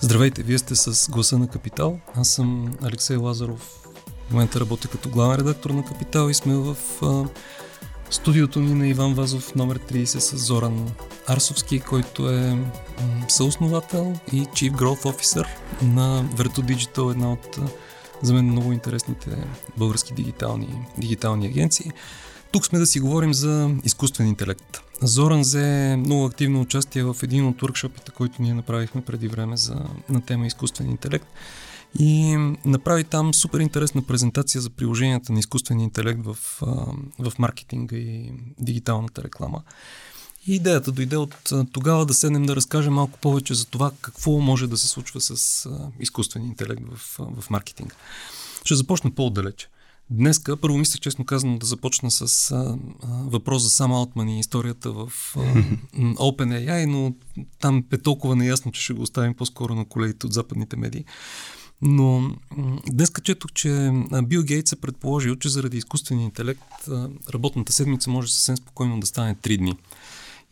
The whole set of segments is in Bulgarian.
Здравейте, вие сте с Гласа на Капитал. Аз съм Алексей Лазаров. В момента работя като главен редактор на Капитал и сме в а, студиото ни на Иван Вазов номер 30 с Зоран Арсовски, който е съосновател и Chief Growth Officer на Verto Digital, една от за мен много интересните български дигитални, дигитални агенции. Тук сме да си говорим за изкуствен интелект. Зоран взе много активно участие в един от уркшопите, който ние направихме преди време за, на тема изкуствен интелект и направи там супер интересна презентация за приложенията на изкуствен интелект в, в маркетинга и дигиталната реклама. И идеята дойде от тогава да седнем да разкажем малко повече за това какво може да се случва с изкуствен интелект в, в маркетинга. Ще започна по-отдалече. Днеска, първо мислех честно казано да започна с а, а, въпрос за сам Алтман и историята в а, OpenAI, но там е толкова неясно, че ще го оставим по-скоро на колегите от западните медии. Но днес четох, че Бил Гейтс е предположил, че заради изкуствения интелект работната седмица може съвсем спокойно да стане 3 дни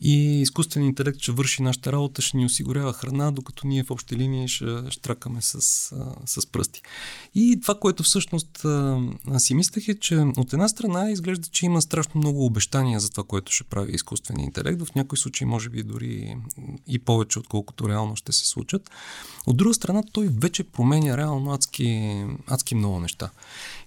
и изкуственият интелект ще върши нашата работа, ще ни осигурява храна, докато ние в общи линии ще штракаме с, с пръсти. И това, което всъщност си мислех е, че от една страна изглежда, че има страшно много обещания за това, което ще прави изкуственият интелект. В някои случаи може би дори и повече, отколкото реално ще се случат. От друга страна, той вече променя реално адски, адски много неща.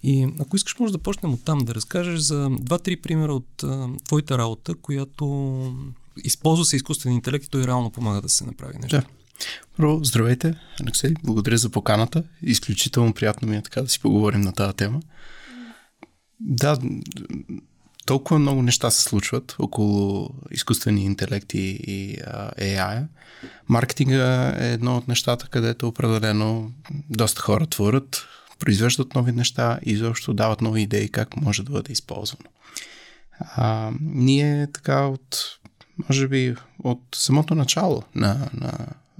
И ако искаш, може да почнем от там, да разкажеш за два-три примера от а, твоята работа, която използва се изкуствен интелект и той реално помага да се направи нещо. Да. Първо, здравейте, Алексей. Благодаря за поканата. Изключително приятно ми е така да си поговорим на тази тема. Да, толкова много неща се случват около изкуствения интелект и, и а, AI. Маркетинга е едно от нещата, където определено доста хора творят, произвеждат нови неща и изобщо дават нови идеи как може да бъде използвано. А, ние така от, може би, от самото начало на, на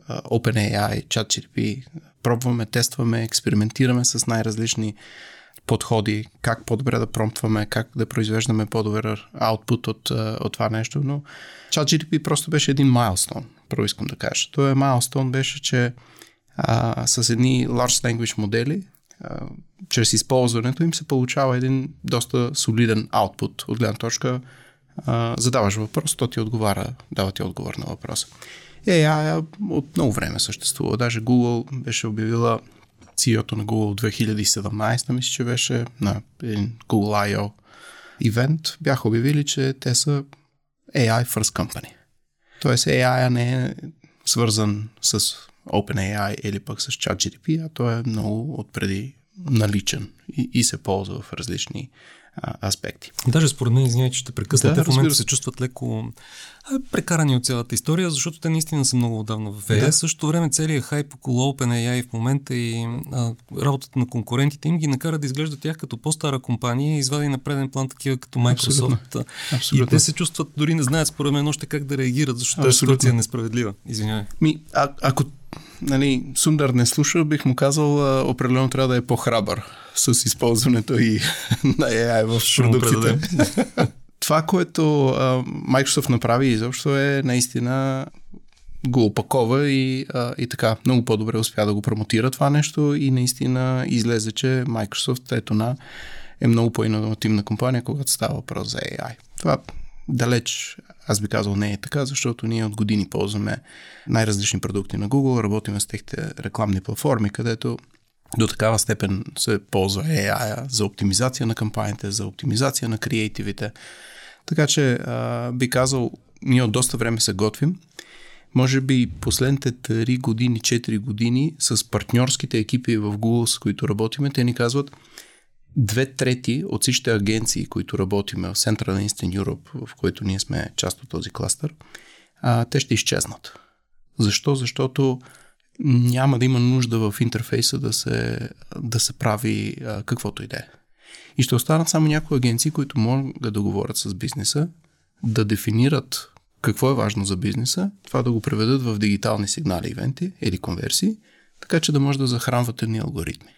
OpenAI, ChatGPT, пробваме, тестваме, експериментираме с най-различни подходи, как по-добре да промптваме, как да произвеждаме по-добър аутпут от, от това нещо, но ChatGPT просто беше един майлстон, първо искам да кажа. Той е майлстон беше, че а, с едни large language модели чрез използването им се получава един доста солиден аутпут от гледна точка задаваш въпрос, то ти отговаря, дава ти отговор на въпроса. AI от много време съществува. Даже Google беше обявила CEO-то на Google 2017, мисля, че беше на един Google I.O. ивент, бяха обявили, че те са AI First Company. Тоест AI не е свързан с OpenAI или пък с ChatGPT, а той е много отпреди наличен и, и се ползва в различни а, аспекти. Даже според мен, извиняй, че ще прекъснете, да, в момента се чувстват леко а, прекарани от цялата история, защото те наистина са много отдавна в AI. Да. Същото време целият хайп около OpenAI в момента и а, работата на конкурентите им ги накара да изглеждат тях като по-стара компания и извади на преден план такива като Microsoft. Абсолютно. Абсолютно. И те се чувстват, дори не знаят според мен още как да реагират, защото тази ситуация е несправедлива. Извинявай. Ми, а, ако нали, Сундар не слуша, бих му казал, а, определено трябва да е по-храбър с използването и на AI в продуктите. Това, което а, Microsoft направи изобщо е наистина го опакова и, а, и така много по-добре успя да го промотира това нещо и наистина излезе, че Microsoft ето на е много по-инновативна компания, когато става въпрос за AI. Това далеч, аз би казал, не е така, защото ние от години ползваме най-различни продукти на Google, работиме с техните рекламни платформи, където до такава степен се ползва AI за оптимизация на кампаниите, за оптимизация на креативите. Така че а, би казал, ние от доста време се готвим. Може би последните 3 години, 4 години с партньорските екипи в Google, с които работиме, те ни казват, две трети от всичките агенции, които работиме в Central and Eastern Europe, в които ние сме част от този кластър, а, те ще изчезнат. Защо? Защото няма да има нужда в интерфейса да се, да се прави а, каквото и да е. И ще останат само някои агенции, които могат да говорят с бизнеса, да дефинират какво е важно за бизнеса, това да го преведат в дигитални сигнали, ивенти или конверсии, така че да може да захранват едни алгоритми.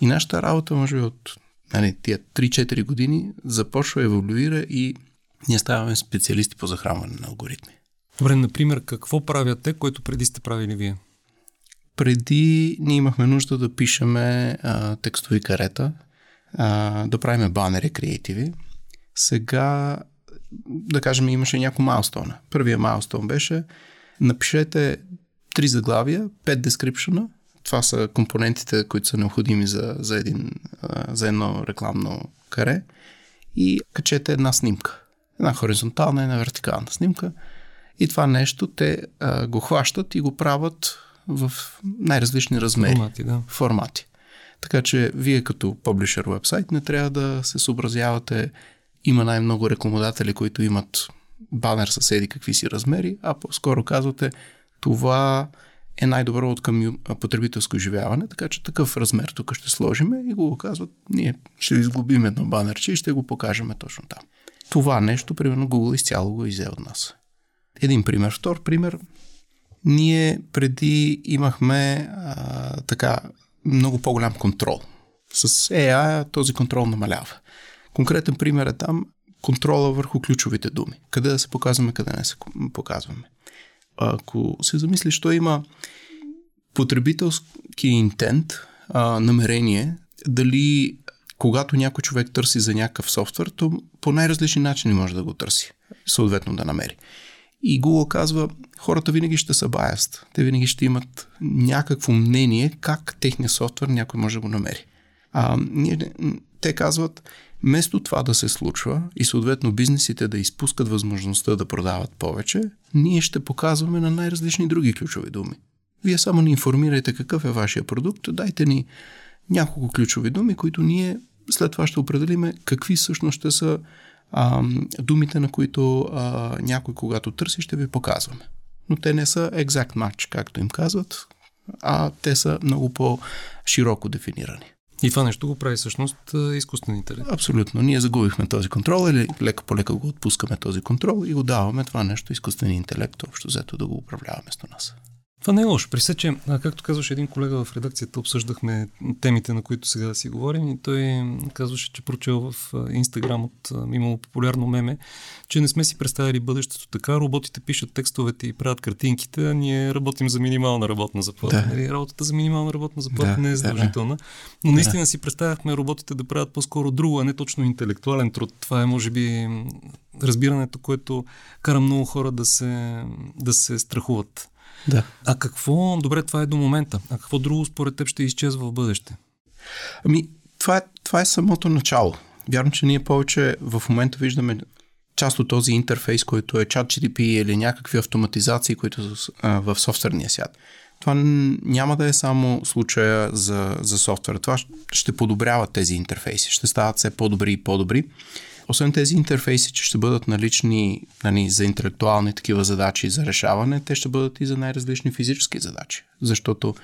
И нашата работа, може би от нали, тия 3-4 години, започва еволюира и ние ставаме специалисти по захранване на алгоритми. Добре, например, какво правят те, което преди сте правили вие? преди ние имахме нужда да пишеме а, текстови карета, а, да правиме банери креативи. Сега, да кажем, имаше няколко майлстона. Първия майлстон беше напишете три заглавия, пет дескрипшена. Това са компонентите, които са необходими за, за, един, за едно рекламно каре. И качете една снимка. Една хоризонтална, една вертикална снимка. И това нещо те а, го хващат и го правят в най-различни размери. Формати, да. Формати. Така че вие като публишер вебсайт не трябва да се съобразявате. Има най-много рекламодатели, които имат банер с еди какви си размери, а по-скоро казвате това е най-добро от към потребителско изживяване, така че такъв размер тук ще сложим и го казват, ние ще изглобим едно банерче и ще го покажем точно там. Това нещо, примерно, Google изцяло го изе от нас. Един пример. Втор пример. Ние преди имахме а, така много по-голям контрол. С AI този контрол намалява. Конкретен пример е там контрола върху ключовите думи. Къде да се показваме, къде не се показваме. Ако се замислиш, то има потребителски интент, а, намерение, дали когато някой човек търси за някакъв софтуер, то по най-различни начини може да го търси, съответно да намери. И Google казва, хората винаги ще са баяст. Те винаги ще имат някакво мнение как техния софтуер някой може да го намери. А, ние, те казват, вместо това да се случва и съответно бизнесите да изпускат възможността да продават повече, ние ще показваме на най-различни други ключови думи. Вие само ни информирайте какъв е вашия продукт, дайте ни няколко ключови думи, които ние след това ще определиме какви всъщност ще са а, думите, на които а, някой, когато търси, ще ви показваме. Но те не са exact match, както им казват, а те са много по-широко дефинирани. И това нещо го прави всъщност изкуствен интелект. Абсолютно. Ние загубихме този контрол или лека по лека го отпускаме този контрол и го даваме това нещо изкуствен интелект, общо взето да го управлява вместо нас. Това не е лошо. При че, както казваше един колега в редакцията, обсъждахме темите, на които сега да си говорим и той казваше, че прочел в Инстаграм от имало популярно меме, че не сме си представили бъдещето така. Роботите пишат текстовете и правят картинките, а ние работим за минимална работна заплата. Да. Нали? Работата за минимална работна заплата да, не е задължителна. Да, Но наистина да. си представяхме роботите да правят по-скоро друго, а не точно интелектуален труд. Това е, може би, разбирането, което кара много хора да се, да се страхуват. Да. А какво, добре, това е до момента, а какво друго според теб ще изчезва в бъдеще? Ами, това е, това е самото начало. Вярно, че ние повече в момента виждаме част от този интерфейс, който е ChatGPT или някакви автоматизации, които са а, в софтуерния свят. Това няма да е само случая за, за софтуера. Това ще подобрява тези интерфейси. Ще стават все по-добри и по-добри. Освен тези интерфейси, че ще бъдат налични нали, за интелектуални такива задачи за решаване, те ще бъдат и за най-различни физически задачи. Защото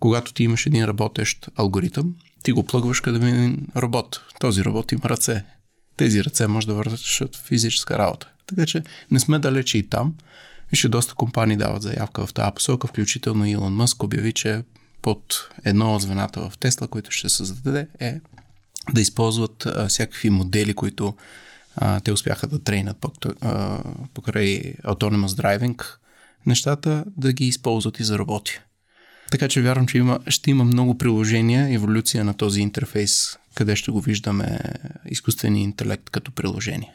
когато ти имаш един работещ алгоритъм, ти го плъгваш къде един робот. Този робот има ръце. Тези ръце може да вършат физическа работа. Така че не сме далече и там. Вижте, доста компании дават заявка в тази посока, включително Илон Мъск обяви, че под едно от звената в Тесла, които ще създаде, е да използват а, всякакви модели, които а, те успяха да трейнат покрай Autonomous Driving нещата, да ги използват и за работи. Така че вярвам, че има, ще има много приложения, еволюция на този интерфейс, къде ще го виждаме изкуствения интелект като приложение.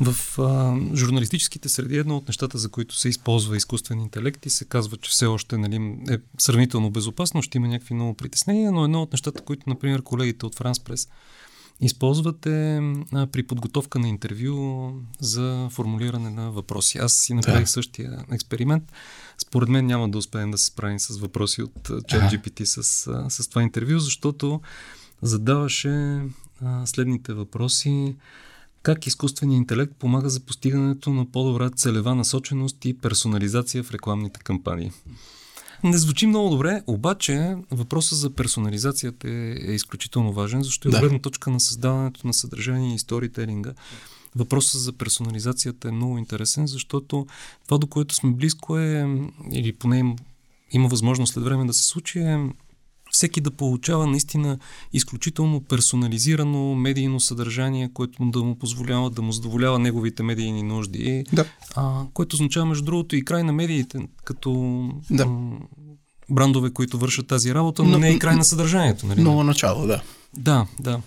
В а, журналистическите среди едно от нещата, за които се използва изкуствен интелект и се казва, че все още нали, е сравнително безопасно, ще има някакви много притеснения, но едно от нещата, които, например, колегите от Press използват е а, при подготовка на интервю за формулиране на въпроси. Аз си направих да. същия експеримент. Според мен няма да успеем да се справим с въпроси от ChatGPT с, с това интервю, защото задаваше а, следните въпроси как изкуственият интелект помага за постигането на по-добра целева насоченост и персонализация в рекламните кампании. Не звучи много добре, обаче въпросът за персонализацията е, е изключително важен, защото да. е гледна точка на създаването на съдържание и сторителинга. Въпросът за персонализацията е много интересен, защото това, до което сме близко е, или поне има възможност след време да се случи, е всеки да получава наистина изключително персонализирано медийно съдържание, което да му позволява да му задоволява неговите медийни нужди. Да. А, което означава, между другото, и край на медиите, като да. брандове, които вършат тази работа, но, но не е край на съдържанието. Нали? Много начало, да. Да, да.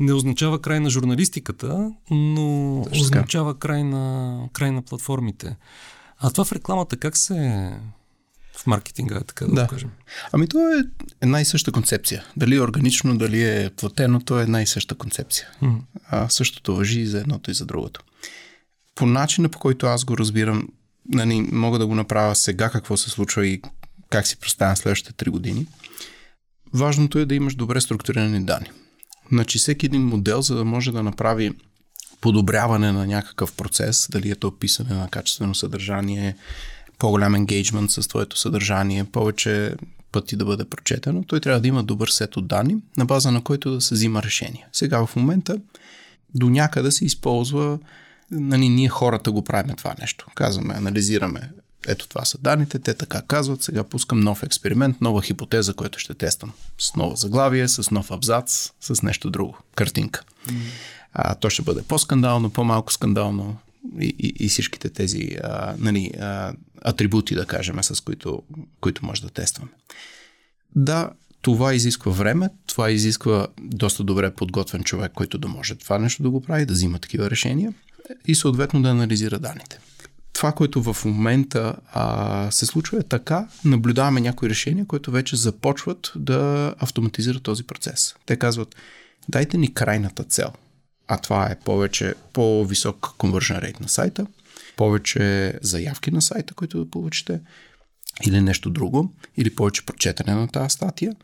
Не означава край на журналистиката, но Точно означава край на, край на платформите. А това в рекламата как се в маркетинга, така да, да. го кажем? Ами то е една и съща концепция. Дали е органично, дали е платено, то е една и съща концепция. Mm. А същото въжи и за едното и за другото. По начина, по който аз го разбирам, нали, мога да го направя сега какво се случва и как си представям следващите три години. Важното е да имаш добре структурирани данни. Значи всеки един модел, за да може да направи подобряване на някакъв процес, дали е то писане на качествено съдържание, по-голям енгейджмент с твоето съдържание, повече пъти да бъде прочетено, той трябва да има добър сет от данни, на база на който да се взима решение. Сега в момента до някъде се използва, нали, ние хората го правим това нещо. Казваме, анализираме, ето това са данните, те така казват, сега пускам нов експеримент, нова хипотеза, която ще тествам. С нова заглавие, с нов абзац, с нещо друго, картинка. Mm. А, то ще бъде по-скандално, по-малко скандално, и, и, и всичките тези а, нали, а, атрибути, да кажем, с които, които може да тестваме. Да, това изисква време, това изисква доста добре подготвен човек, който да може това нещо да го прави, да взима такива решения и съответно да анализира данните. Това, което в момента а, се случва е така, наблюдаваме някои решения, които вече започват да автоматизират този процес. Те казват, дайте ни крайната цел – а това е повече по-висок conversion rate на сайта, повече заявки на сайта, които да получите, или нещо друго, или повече прочетане на тази статия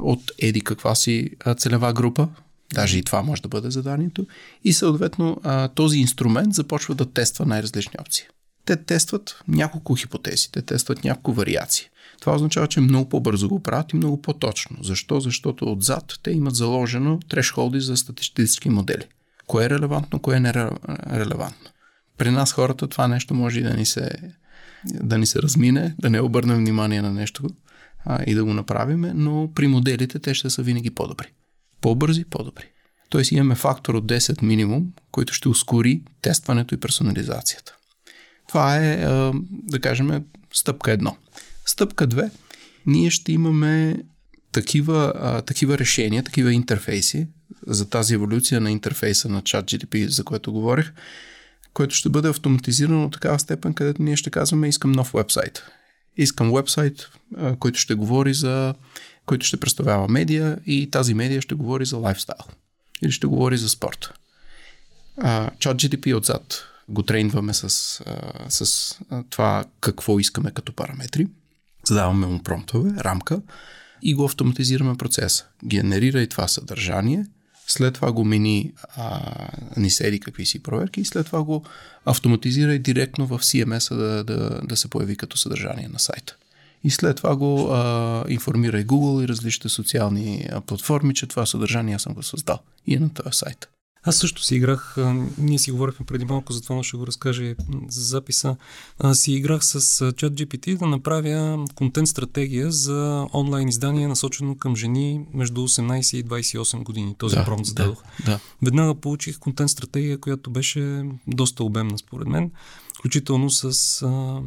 от еди каква си целева група, даже и това може да бъде заданието, и съответно този инструмент започва да тества най-различни опции. Те тестват няколко хипотези, те тестват няколко вариации. Това означава, че много по-бързо го правят и много по-точно. Защо? Защото отзад те имат заложено трешхолди за статистически модели. Кое е релевантно, кое е нерелевантно. При нас хората това нещо може и да ни се, да ни се размине, да не обърнем внимание на нещо а, и да го направиме, но при моделите те ще са винаги по-добри. По-бързи, по-добри. Тоест имаме фактор от 10 минимум, който ще ускори тестването и персонализацията. Това е, да кажем, стъпка 1. Стъпка 2. Ние ще имаме такива, такива решения, такива интерфейси, за тази еволюция на интерфейса на ChatGPT, за което говорих, което ще бъде автоматизирано от такава степен, където ние ще казваме искам нов вебсайт. Искам вебсайт, който ще говори за който ще представлява медия и тази медия ще говори за лайфстайл или ще говори за спорт. ChatGPT отзад го трейнваме с, с това какво искаме като параметри. Задаваме му промптове, рамка и го автоматизираме процеса. Генерира и това съдържание – след това го мини а, ни седи какви си проверки и след това го автоматизира и директно в CMS-а да, да, да се появи като съдържание на сайта. И след това го а, информира и Google и различните социални платформи, че това съдържание аз съм го създал и е на този сайт. Аз също си играх, а, ние си говорихме преди малко, затова ще го разкаже за записа. А, си играх с ChatGPT да направя контент стратегия за онлайн издание, насочено към жени между 18 и 28 години. Този да, промпт зададох. Да, да. Веднага получих контент стратегия, която беше доста обемна според мен включително с а,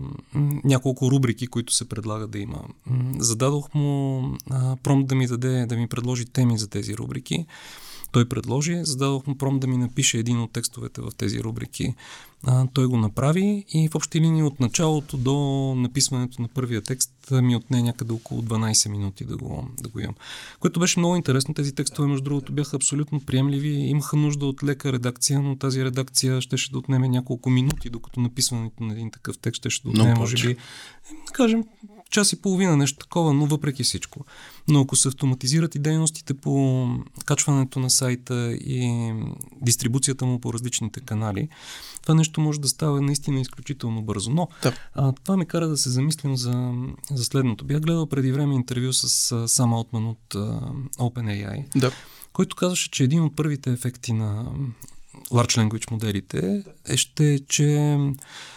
няколко рубрики, които се предлага да има. Зададох му а, промпт да ми даде, да ми предложи теми за тези рубрики той предложи. Зададох му пром да ми напише един от текстовете в тези рубрики. А, той го направи и в общи линии от началото до написването на първия текст ми отне някъде около 12 минути да го, да го имам. Което беше много интересно. Тези текстове, между другото, бяха абсолютно приемливи. Имаха нужда от лека редакция, но тази редакция щеше да отнеме няколко минути, докато написването на един такъв текст ще да отнеме, може би, да кажем, час и половина, нещо такова, но въпреки всичко. Но ако се автоматизират и дейностите по качването на сайта и дистрибуцията му по различните канали, това нещо може да става наистина изключително бързо. Но да. а, това ме кара да се замислям за, за следното. Бях гледал преди време интервю с Сам Алтман от а, OpenAI, да. който казваше, че един от първите ефекти на large language моделите е ще, че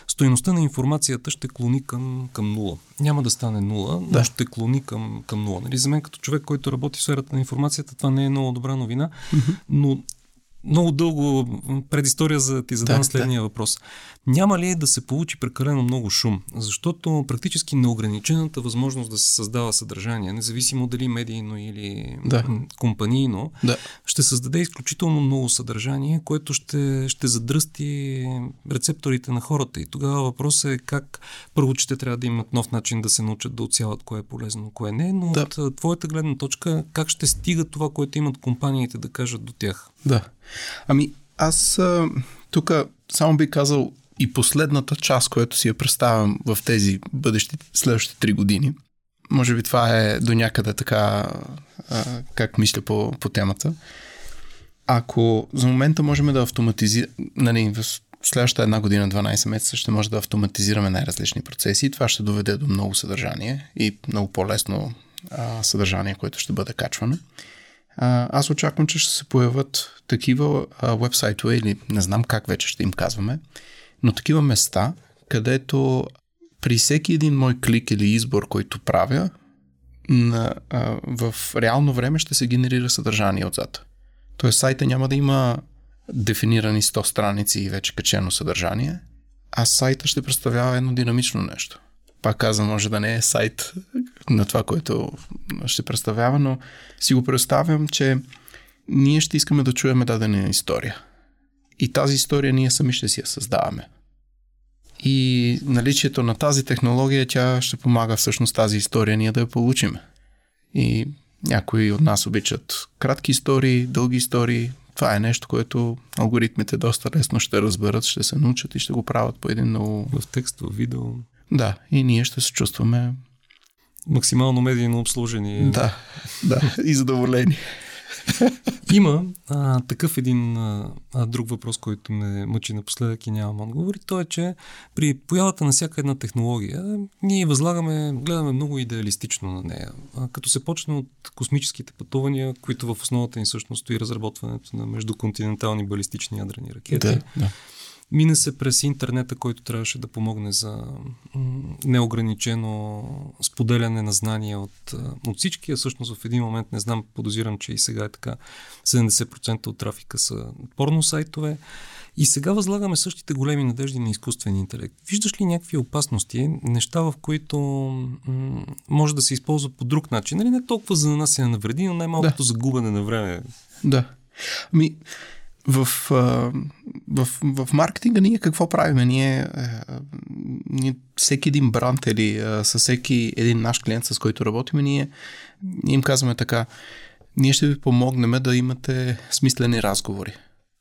стоеността на информацията ще клони към, към нула. Няма да стане нула, но да. ще клони към, към нула. Нали? За мен като човек, който работи в сферата на информацията, това не е много добра новина, mm-hmm. но много дълго предистория за ти задам да, следния да. въпрос. Няма ли да се получи прекалено много шум? Защото практически неограничената възможност да се създава съдържание, независимо дали медийно или да. компанийно, да. ще създаде изключително много съдържание, което ще, ще задръсти рецепторите на хората. И тогава въпросът е как първо, че те трябва да имат нов начин да се научат да оцелят кое е полезно, кое не, но да. от твоята гледна точка, как ще стига това, което имат компаниите да кажат до тях? Да. Ами, аз тук само би казал и последната част, която си я представям в тези бъдещи, следващите три години. Може би това е до някъде така, как мисля по, по темата. Ако за момента можем да автоматизираме, нали, в следващата една година, 12 месеца, ще може да автоматизираме най-различни процеси и това ще доведе до много съдържание и много по-лесно а, съдържание, което ще бъде качвано аз очаквам, че ще се появят такива вебсайтове или не знам как вече ще им казваме, но такива места, където при всеки един мой клик или избор, който правя, на, а, в реално време ще се генерира съдържание отзад. Тоест сайта няма да има дефинирани 100 страници и вече качено съдържание, а сайта ще представлява едно динамично нещо пак казвам, може да не е сайт на това, което ще представява, но си го представям, че ние ще искаме да чуем дадена история. И тази история ние сами ще си я създаваме. И наличието на тази технология, тя ще помага всъщност тази история ние да я получим. И някои от нас обичат кратки истории, дълги истории. Това е нещо, което алгоритмите доста лесно ще разберат, ще се научат и ще го правят по един много... В текст, в видео. Да, и ние ще се чувстваме максимално медийно обслужени. Да, да, и задоволени. Има а, такъв един а, друг въпрос, който ме мъчи напоследък и нямам отговор. И то е, че при появата на всяка една технология, ние възлагаме, гледаме много идеалистично на нея. А, като се почне от космическите пътувания, които в основата ни всъщност стои разработването на междуконтинентални балистични ядрени ракети. Да, да Мина се през интернета, който трябваше да помогне за неограничено споделяне на знания от, от всички, а всъщност в един момент, не знам, подозирам, че и сега е така, 70% от трафика са порно сайтове. И сега възлагаме същите големи надежди на изкуствен интелект. Виждаш ли някакви опасности, неща, в които м- може да се използва по друг начин? Нали не толкова за нанасяне на вреди, но най-малкото да. за губене на време. Да. Ами, в, в, в маркетинга ние какво правиме? Ние, ние всеки един бранд или със всеки един наш клиент, с който работим, ние, ние им казваме така, ние ще ви помогнем да имате смислени разговори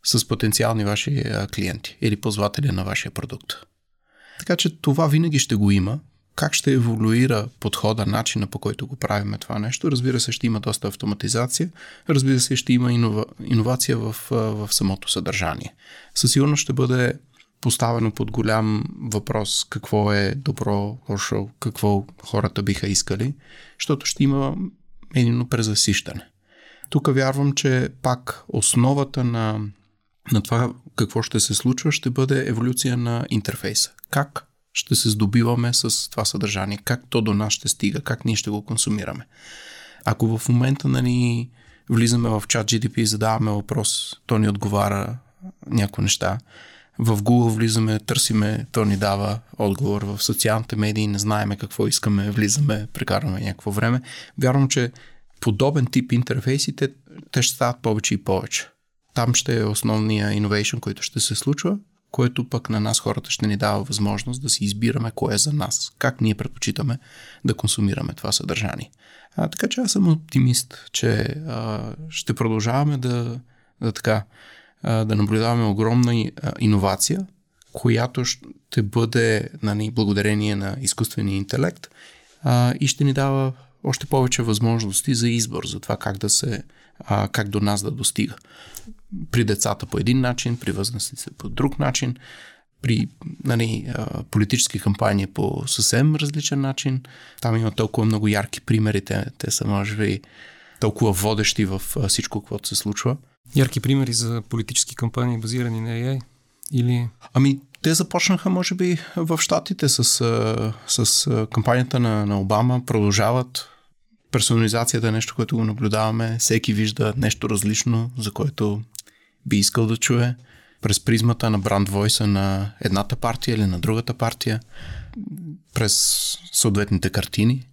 с потенциални ваши клиенти или ползватели на вашия продукт. Така че това винаги ще го има как ще еволюира подхода, начина по който го правиме това нещо. Разбира се, ще има доста автоматизация, разбира се, ще има инова, иновация в, в самото съдържание. Със сигурност ще бъде поставено под голям въпрос какво е добро, лошо, какво хората биха искали, защото ще има едино презасищане. Тук вярвам, че пак основата на, на това какво ще се случва ще бъде еволюция на интерфейса. Как ще се здобиваме с това съдържание, как то до нас ще стига, как ние ще го консумираме. Ако в момента нали, влизаме в чат GDP и задаваме въпрос, то ни отговаря някои неща. В Google влизаме, търсиме, то ни дава отговор. В социалните медии не знаеме какво искаме, влизаме, прекарваме някакво време. Вярвам, че подобен тип интерфейси, те, ще стават повече и повече. Там ще е основния innovation, който ще се случва което пък на нас хората ще ни дава възможност да си избираме кое е за нас, как ние предпочитаме да консумираме това съдържание. А, така че аз съм оптимист, че а, ще продължаваме да, да, така, а, да наблюдаваме огромна иновация, която ще бъде нали, благодарение на изкуствения интелект а, и ще ни дава още повече възможности за избор, за това как да се а, как до нас да достига. При децата по един начин, при възрастните по друг начин, при нали, политически кампании по съвсем различен начин. Там има толкова много ярки примери, те, те са може би толкова водещи в всичко, което се случва. Ярки примери за политически кампании, базирани на AI? Или... Ами, те започнаха, може би, в Штатите с, с кампанията на, на Обама, продължават персонализацията е нещо, което го наблюдаваме. Всеки вижда нещо различно, за което би искал да чуе, през призмата на бранд войса на едната партия или на другата партия, през съответните картини.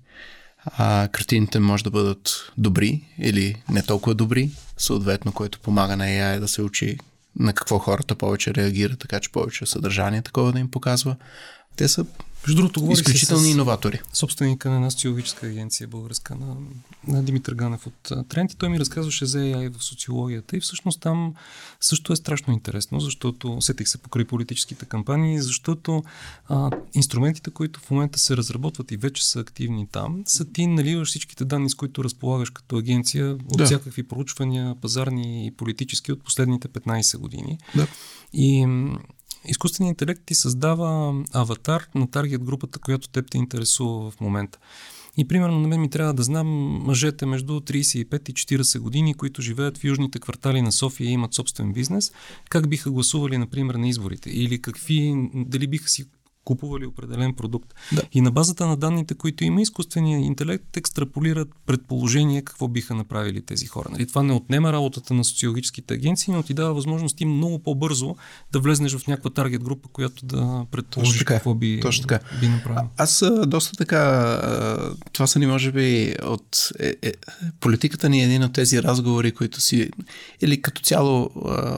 А, картините може да бъдат добри или не толкова добри, съответно, което помага на AI да се учи на какво хората повече реагират, така че повече съдържание такова да им показва. Те са между другото, говори изключителни иноватори. Собственика на една социологическа агенция българска на, на Димитър Ганев от Тренд и той ми разказваше за AI в социологията и всъщност там също е страшно интересно, защото сетих се покрай политическите кампании, защото а, инструментите, които в момента се разработват и вече са активни там, са ти наливаш всичките данни, с които разполагаш като агенция от да. всякакви проучвания, пазарни и политически от последните 15 години. Да. И изкуственият интелект ти създава аватар на таргет групата, която теб те интересува в момента. И примерно на мен ми трябва да знам мъжете между 35 и 40 години, които живеят в южните квартали на София и имат собствен бизнес, как биха гласували, например, на изборите или какви, дали биха си купували определен продукт. Да. И на базата на данните, които има изкуственият интелект, екстраполират предположение какво биха направили тези хора. Нали? Това не отнема работата на социологическите агенции, но ти дава възможност ти много по-бързо да влезнеш в някаква таргет група, която да предположиш така, какво би, точно така. би направил. А, аз доста така, това са ни може би от е, е, политиката ни е един от тези разговори, които си, или като цяло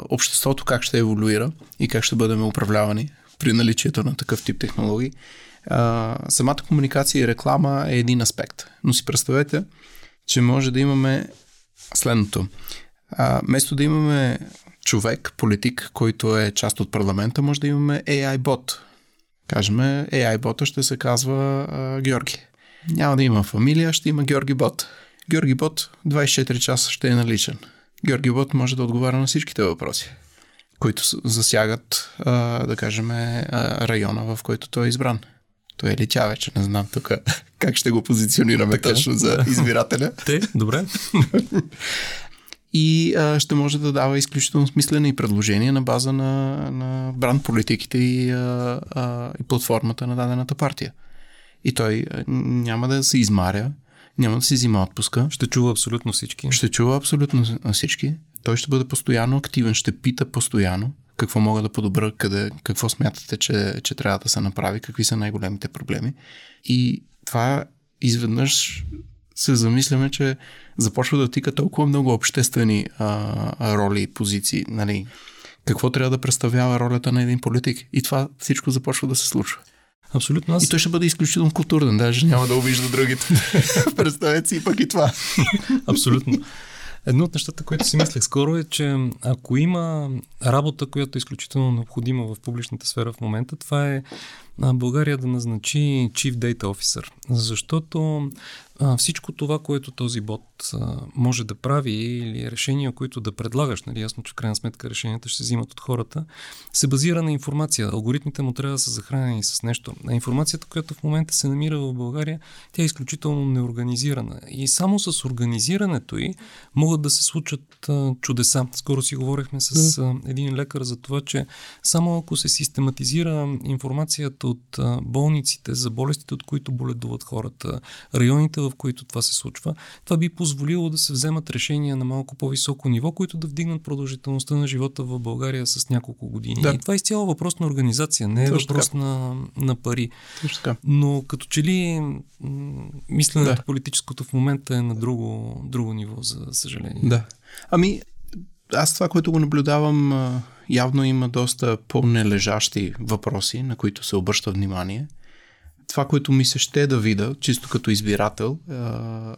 обществото как ще еволюира и как ще бъдем управлявани при наличието на такъв тип технологии. А, самата комуникация и реклама е един аспект. Но си представете, че може да имаме следното. А, вместо да имаме човек, политик, който е част от парламента, може да имаме AI бот. Кажем, AI бота ще се казва а, Георги. Няма да има фамилия, ще има Георги бот. Георги бот 24 часа ще е наличен. Георги бот може да отговаря на всичките въпроси които засягат, а, да кажем, района, в който той е избран. Той е ли тя вече? Не знам тук как ще го позиционираме така, точно за избирателя. Те, добре. и а, ще може да дава изключително смислени предложения на база на, на бранд политиките и, а, а, и платформата на дадената партия. И той няма да се измаря, няма да си взима отпуска. Ще чува абсолютно всички. Ще чува абсолютно всички. Той ще бъде постоянно активен, ще пита постоянно какво мога да подобра, къде, какво смятате, че, че трябва да се направи, какви са най-големите проблеми. И това изведнъж се замисляме, че започва да тика толкова много обществени а, роли и позиции. Нали? Какво трябва да представлява ролята на един политик? И това всичко започва да се случва. Абсолютно. Аз... И той ще бъде изключително културен, даже няма да обижда другите. Представете си пък и това. Абсолютно. Едно от нещата, което си мислех скоро е, че ако има работа, която е изключително необходима в публичната сфера в момента, това е България да назначи Chief Data Officer. Защото а, всичко това, което този бот а, може да прави или решения, които да предлагаш, нали, ясно, че в крайна сметка решенията ще се взимат от хората, се базира на информация. Алгоритмите му трябва да са захранени с нещо. А информацията, която в момента се намира в България, тя е изключително неорганизирана. И само с организирането й могат да се случат а, чудеса. Скоро си говорихме с а, един лекар за това, че само ако се систематизира информацията от а, болниците за болестите, от които боледуват хората, районите, в които това се случва, това би позволило да се вземат решения на малко по-високо ниво, които да вдигнат продължителността на живота в България с няколко години. Да. И това е изцяло въпрос на организация, не е Точно въпрос на, на пари. Точно така. Но като че ли мисленето да. политическото в момента е на друго, друго ниво, за съжаление. Да. Ами, аз това, което го наблюдавам, явно има доста по-нележащи въпроси, на които се обръща внимание това, което ми се ще да видя, чисто като избирател,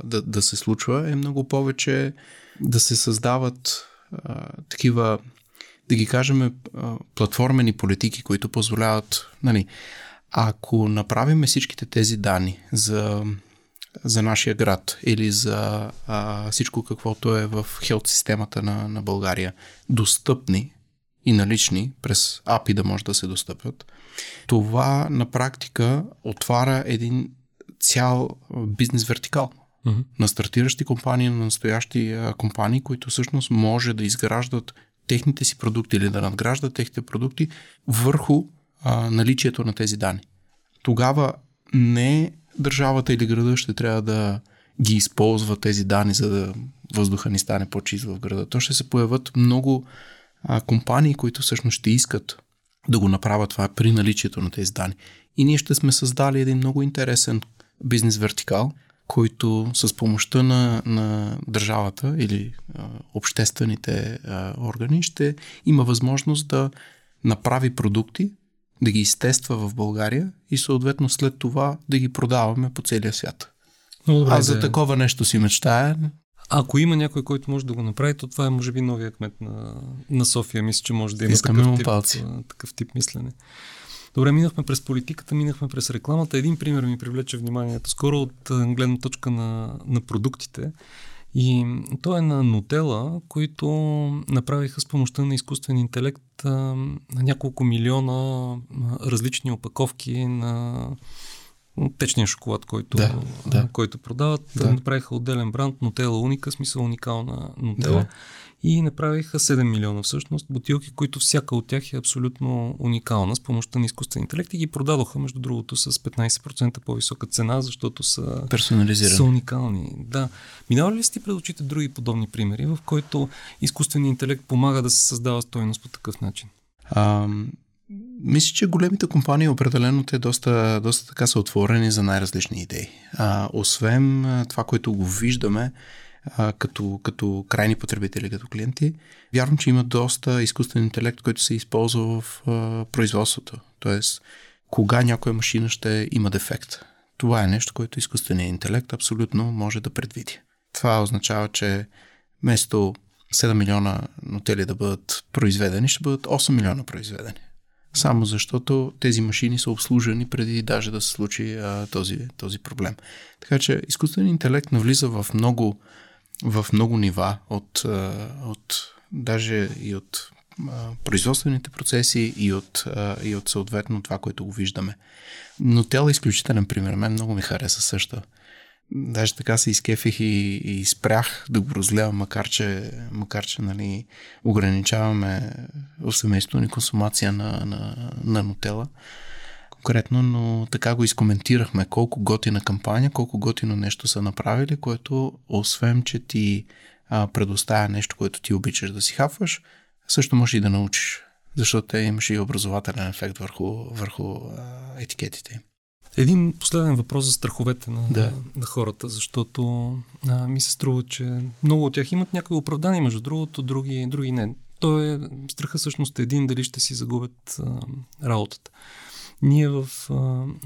да, да се случва, е много повече да се създават такива, да ги кажем, платформени политики, които позволяват, нали, ако направим всичките тези данни за, за нашия град или за а, всичко каквото е в хелт системата на, на България достъпни и налични през API да може да се достъпват, това на практика отваря един цял бизнес вертикал. На стартиращи компании, на настоящи компании, които всъщност може да изграждат техните си продукти или да надграждат техните продукти върху а, наличието на тези данни. Тогава не държавата или града ще трябва да ги използва тези данни, за да въздуха ни стане по-чист в града. То ще се появят много а, компании, които всъщност ще искат да го направят това при наличието на тези данни. И ние ще сме създали един много интересен бизнес вертикал, който с помощта на, на държавата или а, обществените а, органи ще има възможност да направи продукти, да ги изтества в България и съответно след това да ги продаваме по целия свят. добре, Аз за такова нещо си мечтая. Ако има някой, който може да го направи, то това е може би новия кмет на, на София. Мисля, че може да има такъв тип, палци. такъв тип мислене. Добре, минахме през политиката, минахме през рекламата. Един пример ми привлече вниманието. Скоро от гледна точка на, на продуктите. И то е на Нутела, които направиха с помощта на изкуствен интелект а, няколко милиона различни опаковки на течния шоколад, който, да, да. който продават. Да. Направиха отделен бранд, Нутела Уника, смисъл уникална Нутела. Да и направиха 7 милиона всъщност бутилки, които всяка от тях е абсолютно уникална с помощта на изкуствен интелект и ги продадоха между другото с 15% по-висока цена, защото са, са уникални. Да. Минава ли сте пред очите други подобни примери, в който изкуственият интелект помага да се създава стоеност по такъв начин? А, мисля, че големите компании определено те доста, доста така са отворени за най-различни идеи. А, освен това, което го виждаме, а, като, като крайни потребители, като клиенти. Вярвам, че има доста изкуствен интелект, който се използва в а, производството. Тоест, кога някоя машина ще има дефект. Това е нещо, което изкуственият интелект абсолютно може да предвиди. Това означава, че вместо 7 милиона нотели да бъдат произведени, ще бъдат 8 милиона произведени. Само защото тези машини са обслужени преди даже да се случи а, този, този проблем. Така че изкуственият интелект навлиза в много в много нива, от, от даже и от производствените процеси и от, и от съответно това, което го виждаме. Но тя е изключителен пример. Мен много ми хареса също. Даже така се изкефих и, и спрях да го разгледам, макар че, макар че нали, ограничаваме в семейството ни консумация на, на, на нотела конкретно, но така го изкоментирахме. Колко готина кампания, колко готино нещо са направили, което освен, че ти а, предоставя нещо, което ти обичаш да си хапваш, също можеш и да научиш, защото те имаш и образователен ефект върху, върху а, етикетите Един последен въпрос за страховете на, да. на хората, защото а, ми се струва, че много от тях имат някакви оправдания, между другото, други, други не. То е страха всъщност е един дали ще си загубят а, работата. Ние в,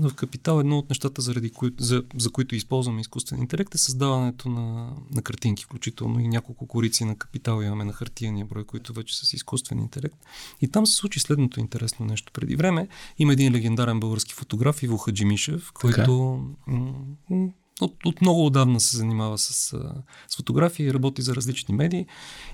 в Капитал едно от нещата, заради кои, за, за които използваме изкуствен интелект е създаването на, на картинки, включително и няколко корици на Капитал имаме на хартияния брой, които вече са с изкуствен интелект. И там се случи следното интересно нещо. Преди време има един легендарен български фотограф Иво Хаджимишев, който м- от, от много отдавна се занимава с, с фотографии, работи за различни медии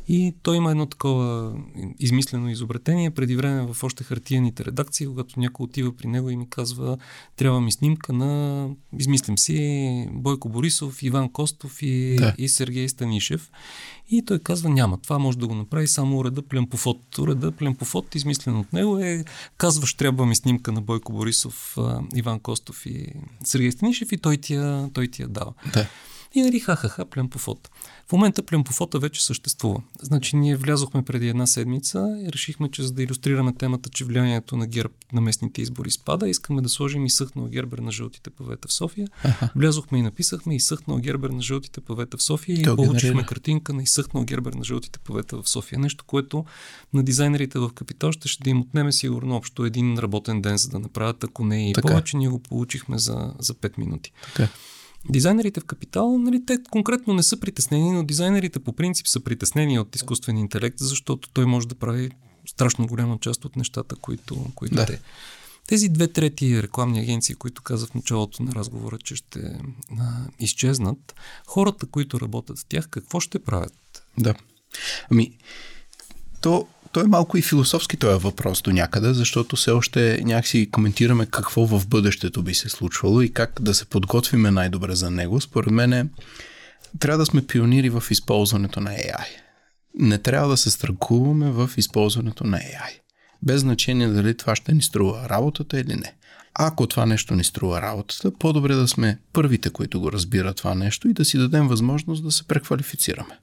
и той има едно такова измислено изобретение. Преди време в още хартияните редакции, когато някой отива при него и ми казва трябва ми снимка на, измислям си, Бойко Борисов, Иван Костов и, да. и Сергей Станишев. И той казва, няма, това може да го направи само уреда Племпофот. Уреда Племпофот, измислен от него е, казваш, трябва ми снимка на Бойко Борисов, Иван Костов и Сергей Станишев и той ти я, той ти я дава. Да. И нали ха-ха-ха, Племпофот. В момента племпофота вече съществува. Значи ние влязохме преди една седмица и решихме, че за да иллюстрираме темата, че влиянието на ГЕРБ на местните избори спада, искаме да сложим и съхнал гербер на жълтите павета в София. Аха. Влязохме и написахме и съхнал гербер на жълтите павета в София и, и получихме картинка на изсъхнал гербер на жълтите павета в София. Нещо, което на дизайнерите в Капитал ще, ще им отнеме сигурно общо един работен ден, за да направят, ако не и така. повече, ние го получихме за, за 5 минути. Така. Дизайнерите в Капитал, нали, те конкретно не са притеснени, но дизайнерите по принцип са притеснени от изкуствен интелект, защото той може да прави страшно голяма част от нещата, които, които да. те. Тези две трети рекламни агенции, които казах в началото на разговора, че ще а, изчезнат, хората, които работят в тях, какво ще правят? Да. Ами, то той е малко и философски този въпрос до някъде, защото все още някакси коментираме какво в бъдещето би се случвало и как да се подготвиме най-добре за него. Според мен трябва да сме пионири в използването на AI. Не трябва да се страхуваме в използването на AI. Без значение дали това ще ни струва работата или не. Ако това нещо ни струва работата, по-добре да сме първите, които го разбират това нещо и да си дадем възможност да се преквалифицираме.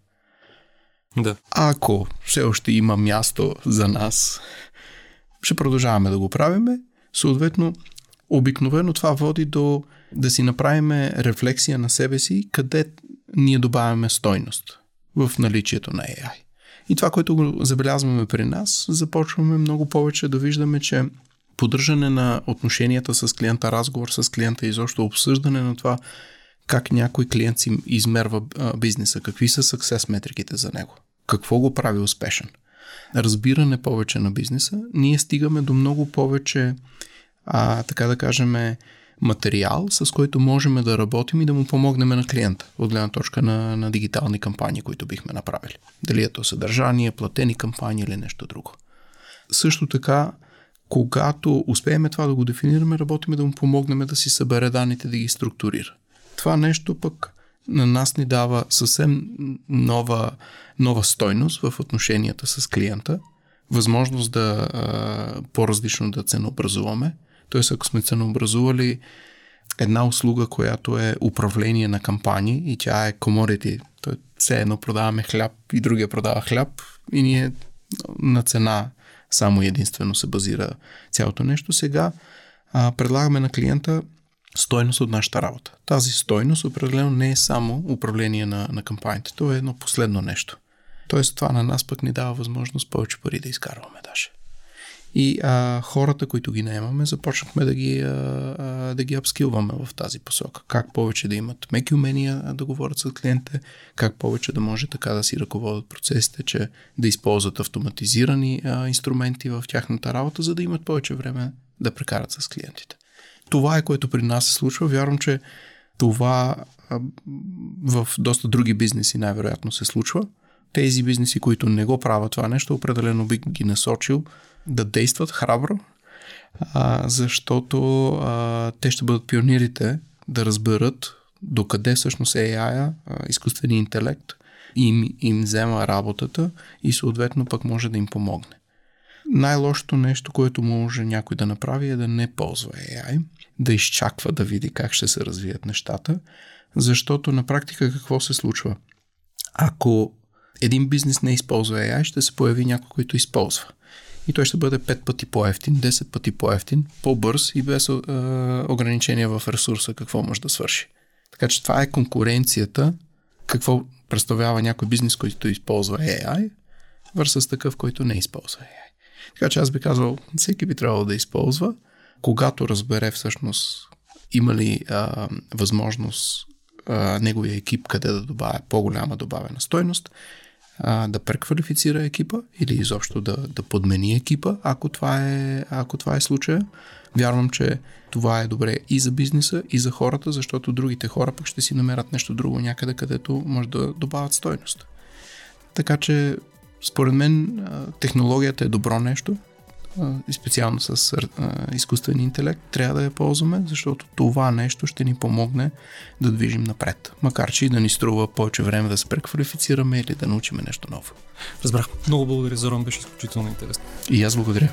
Да. Ако все още има място за нас, ще продължаваме да го правиме. Съответно, обикновено това води до да си направим рефлексия на себе си, къде ние добавяме стойност в наличието на AI. И това, което го забелязваме при нас, започваме много повече да виждаме, че поддържане на отношенията с клиента, разговор с клиента, изобщо обсъждане на това как някой клиент си измерва бизнеса, какви са съксес метриките за него, какво го прави успешен. Разбиране повече на бизнеса, ние стигаме до много повече, а, така да кажем, материал, с който можем да работим и да му помогнем на клиента от гледна точка на, на дигитални кампании, които бихме направили. Дали е то съдържание, платени кампании или нещо друго. Също така, когато успеем това да го дефинираме, работиме да му помогнем да си събере данните, да ги структурира. Това нещо пък на нас ни дава съвсем нова, нова стойност в отношенията с клиента, възможност да а, по-различно да ценообразуваме. Тоест, ако сме ценообразували една услуга, която е управление на кампании и тя е commodity, то все едно продаваме хляб и другия продава хляб и ние на цена само единствено се базира цялото нещо. Сега а, предлагаме на клиента стойност от нашата работа. Тази стойност определено не е само управление на, на кампаниите. То е едно последно нещо. Тоест това на нас пък ни дава възможност повече пари да изкарваме даже. И а, хората, които ги наемаме, започнахме да ги, а, а, да ги апскилваме в тази посока. Как повече да имат меки умения да говорят с клиентите, как повече да може така да си ръководят процесите, че да използват автоматизирани а, инструменти в тяхната работа, за да имат повече време да прекарат с клиентите. Това е което при нас се случва. Вярвам, че това в доста други бизнеси най-вероятно се случва. Тези бизнеси, които не го правят това нещо, определено би ги насочил да действат храбро, защото те ще бъдат пионирите да разберат докъде всъщност AI, изкуственият интелект, им, им взема работата и съответно пък може да им помогне. Най-лошото нещо, което може някой да направи е да не ползва AI, да изчаква да види как ще се развият нещата, защото на практика какво се случва? Ако един бизнес не използва AI, ще се появи някой, който използва и той ще бъде 5 пъти по-ефтин, 10 пъти по-ефтин, по-бърз и без е, ограничения в ресурса какво може да свърши. Така че това е конкуренцията, какво представлява някой бизнес, който използва AI, versus такъв, който не използва AI. Така че аз би казал, всеки би трябвало да използва, когато разбере всъщност има ли а, възможност а, неговия екип къде да добавя по-голяма добавена стойност а, да преквалифицира екипа или изобщо да, да подмени екипа, ако това, е, ако това е случая. Вярвам, че това е добре и за бизнеса, и за хората, защото другите хора пък ще си намерят нещо друго някъде, където може да добавят стойност. Така че, според мен, технологията е добро нещо, и специално с изкуствен интелект, трябва да я ползваме, защото това нещо ще ни помогне да движим напред. Макар, че и да ни струва повече време да се преквалифицираме или да научим нещо ново. Разбрах. Много благодаря, Зоран, беше изключително интересно. И аз благодаря.